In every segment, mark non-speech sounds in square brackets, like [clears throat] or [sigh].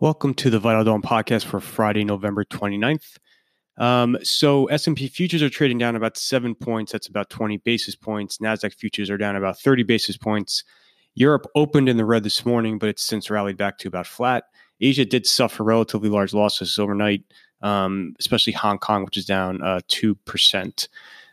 Welcome to the Vital Dawn podcast for Friday, November 29th. Um, so S&P futures are trading down about 7 points, that's about 20 basis points. Nasdaq futures are down about 30 basis points. Europe opened in the red this morning, but it's since rallied back to about flat. Asia did suffer relatively large losses overnight, um, especially Hong Kong, which is down uh, 2%.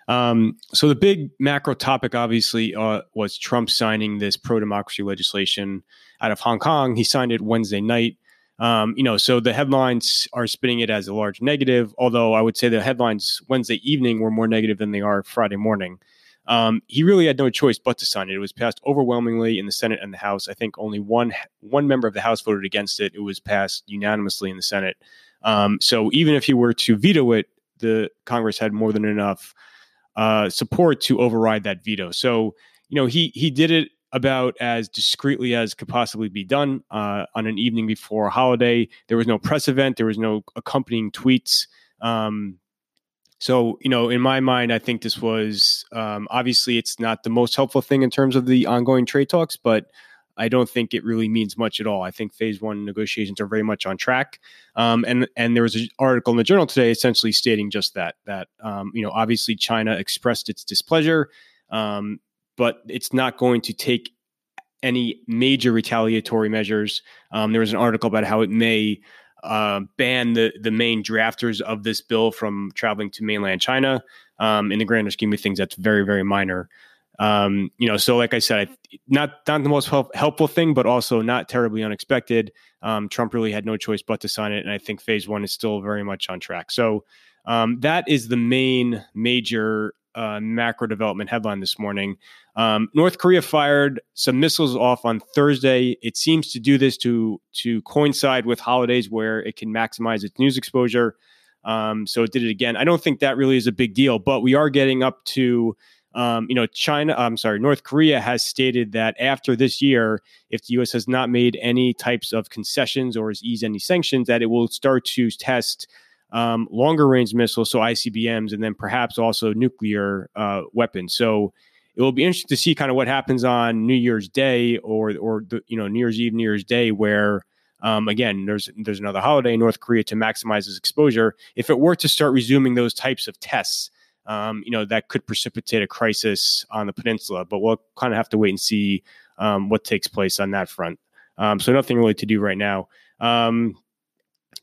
Um, so the big macro topic, obviously, uh, was Trump signing this pro-democracy legislation out of Hong Kong. He signed it Wednesday night. Um, you know, so the headlines are spinning it as a large negative, although I would say the headlines Wednesday evening were more negative than they are Friday morning. Um, he really had no choice but to sign it. It was passed overwhelmingly in the Senate and the House. I think only one one member of the House voted against it. It was passed unanimously in the Senate. Um, so even if he were to veto it, the Congress had more than enough uh, support to override that veto. So you know he he did it about as discreetly as could possibly be done uh, on an evening before a holiday. There was no press event, there was no accompanying tweets. Um, so, you know, in my mind, I think this was um, obviously it's not the most helpful thing in terms of the ongoing trade talks, but I don't think it really means much at all. I think phase one negotiations are very much on track. Um, and and there was an article in the journal today essentially stating just that that um, you know obviously China expressed its displeasure. Um, but it's not going to take any major retaliatory measures. Um, there was an article about how it may uh, ban the the main drafters of this bill from traveling to mainland China. Um, in the grander scheme of things, that's very very minor. Um, you know, so like I said, not not the most help, helpful thing, but also not terribly unexpected. Um, Trump really had no choice but to sign it, and I think phase one is still very much on track. So um, that is the main major uh, macro development headline this morning. Um, North Korea fired some missiles off on Thursday. It seems to do this to to coincide with holidays where it can maximize its news exposure. Um, so it did it again. I don't think that really is a big deal, but we are getting up to. Um, you know, China, I'm sorry, North Korea has stated that after this year, if the U.S. has not made any types of concessions or has eased any sanctions, that it will start to test um, longer range missiles, so ICBMs, and then perhaps also nuclear uh, weapons. So it will be interesting to see kind of what happens on New Year's Day or or the, you know New Year's Eve, New Year's Day, where um, again there's there's another holiday in North Korea to maximize its exposure. If it were to start resuming those types of tests, um, you know that could precipitate a crisis on the peninsula. But we'll kind of have to wait and see um, what takes place on that front. Um, so nothing really to do right now.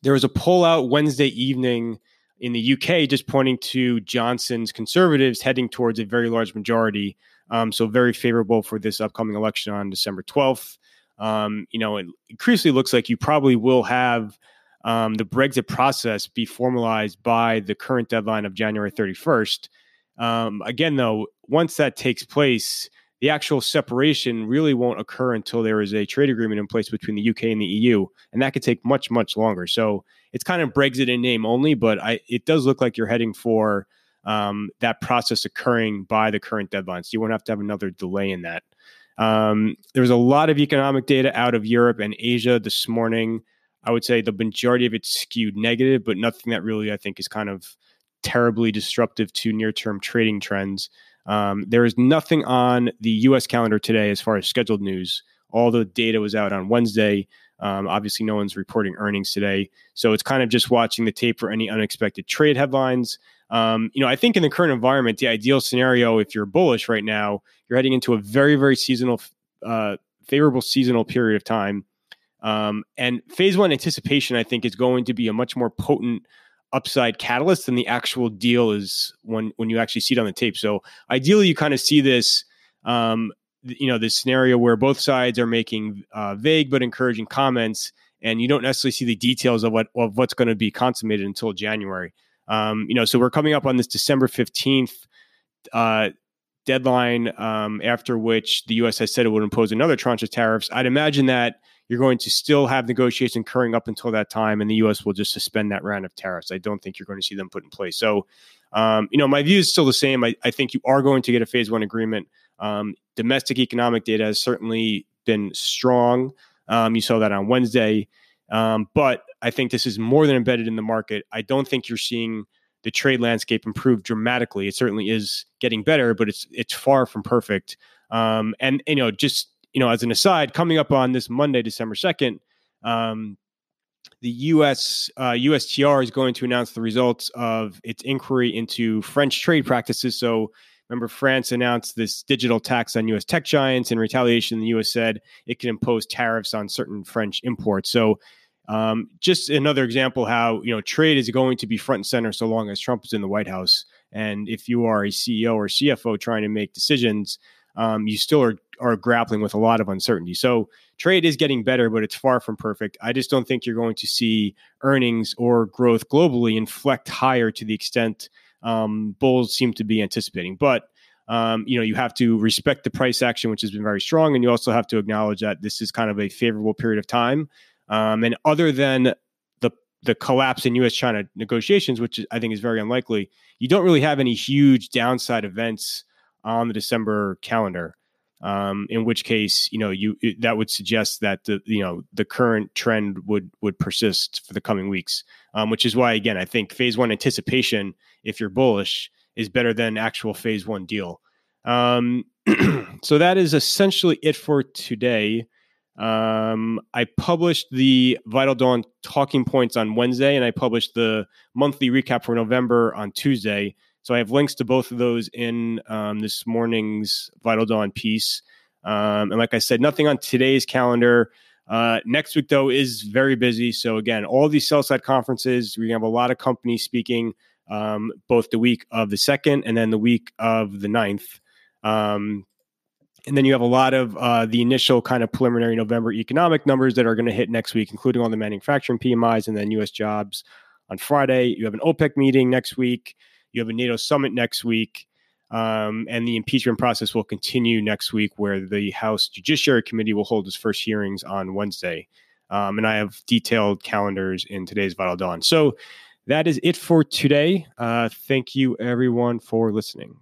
There was a poll out Wednesday evening in the UK just pointing to Johnson's conservatives heading towards a very large majority. Um, so very favorable for this upcoming election on December 12th. Um, you know, it increasingly looks like you probably will have um, the Brexit process be formalized by the current deadline of January 31st. Um, again, though, once that takes place, the actual separation really won't occur until there is a trade agreement in place between the UK and the EU, and that could take much, much longer. So it's kind of Brexit in name only, but I, it does look like you're heading for um, that process occurring by the current deadline. So you won't have to have another delay in that. Um, there was a lot of economic data out of Europe and Asia this morning. I would say the majority of it skewed negative, but nothing that really I think is kind of terribly disruptive to near term trading trends. Um, there is nothing on the US calendar today as far as scheduled news. All the data was out on Wednesday. Um, obviously, no one's reporting earnings today. So it's kind of just watching the tape for any unexpected trade headlines. Um, you know, I think in the current environment, the ideal scenario, if you're bullish right now, you're heading into a very, very seasonal, uh, favorable seasonal period of time. Um, and phase one anticipation, I think, is going to be a much more potent upside catalyst than the actual deal is when when you actually see it on the tape. So ideally, you kind of see this, um, you know, this scenario where both sides are making uh, vague but encouraging comments, and you don't necessarily see the details of what of what's going to be consummated until January. Um, you know, so we're coming up on this December fifteenth. Uh, deadline um, after which the U.S. has said it would impose another tranche of tariffs. I'd imagine that you're going to still have negotiations occurring up until that time, and the U.S. will just suspend that round of tariffs. I don't think you're going to see them put in place. So, um, you know, my view is still the same. I, I, think you are going to get a phase one agreement. Um, domestic economic data has certainly been strong. Um, you saw that on Wednesday. Um, but I think this is more than embedded in the market. I don't think you're seeing the trade landscape improve dramatically. It certainly is getting better, but it's it's far from perfect. Um, and you know, just you know, as an aside, coming up on this Monday, December 2nd, um, the U.S. Uh, USTR is going to announce the results of its inquiry into French trade practices. So, remember, France announced this digital tax on U.S. tech giants. In retaliation, the U.S. said it can impose tariffs on certain French imports. So, um, just another example how you know trade is going to be front and center so long as Trump is in the White House. And if you are a CEO or CFO trying to make decisions, um, you still are are grappling with a lot of uncertainty. So trade is getting better, but it's far from perfect. I just don't think you're going to see earnings or growth globally inflect higher to the extent um, bulls seem to be anticipating. But um, you know, you have to respect the price action, which has been very strong, and you also have to acknowledge that this is kind of a favorable period of time. Um, and other than the the collapse in U.S.-China negotiations, which I think is very unlikely, you don't really have any huge downside events on the December calendar. Um, in which case, you know, you that would suggest that the you know the current trend would would persist for the coming weeks. Um, which is why, again, I think phase one anticipation, if you're bullish, is better than actual phase one deal. Um, [clears throat] so that is essentially it for today. Um, I published the Vital Dawn talking points on Wednesday, and I published the monthly recap for November on Tuesday. So I have links to both of those in um, this morning's Vital Dawn piece. Um, and like I said, nothing on today's calendar. Uh, next week, though, is very busy. So again, all these sell side conferences, we have a lot of companies speaking um, both the week of the second and then the week of the ninth. Um, and then you have a lot of uh, the initial kind of preliminary November economic numbers that are going to hit next week, including all the manufacturing PMIs and then US jobs on Friday. You have an OPEC meeting next week. You have a NATO summit next week. Um, and the impeachment process will continue next week, where the House Judiciary Committee will hold its first hearings on Wednesday. Um, and I have detailed calendars in today's Vital Dawn. So that is it for today. Uh, thank you, everyone, for listening.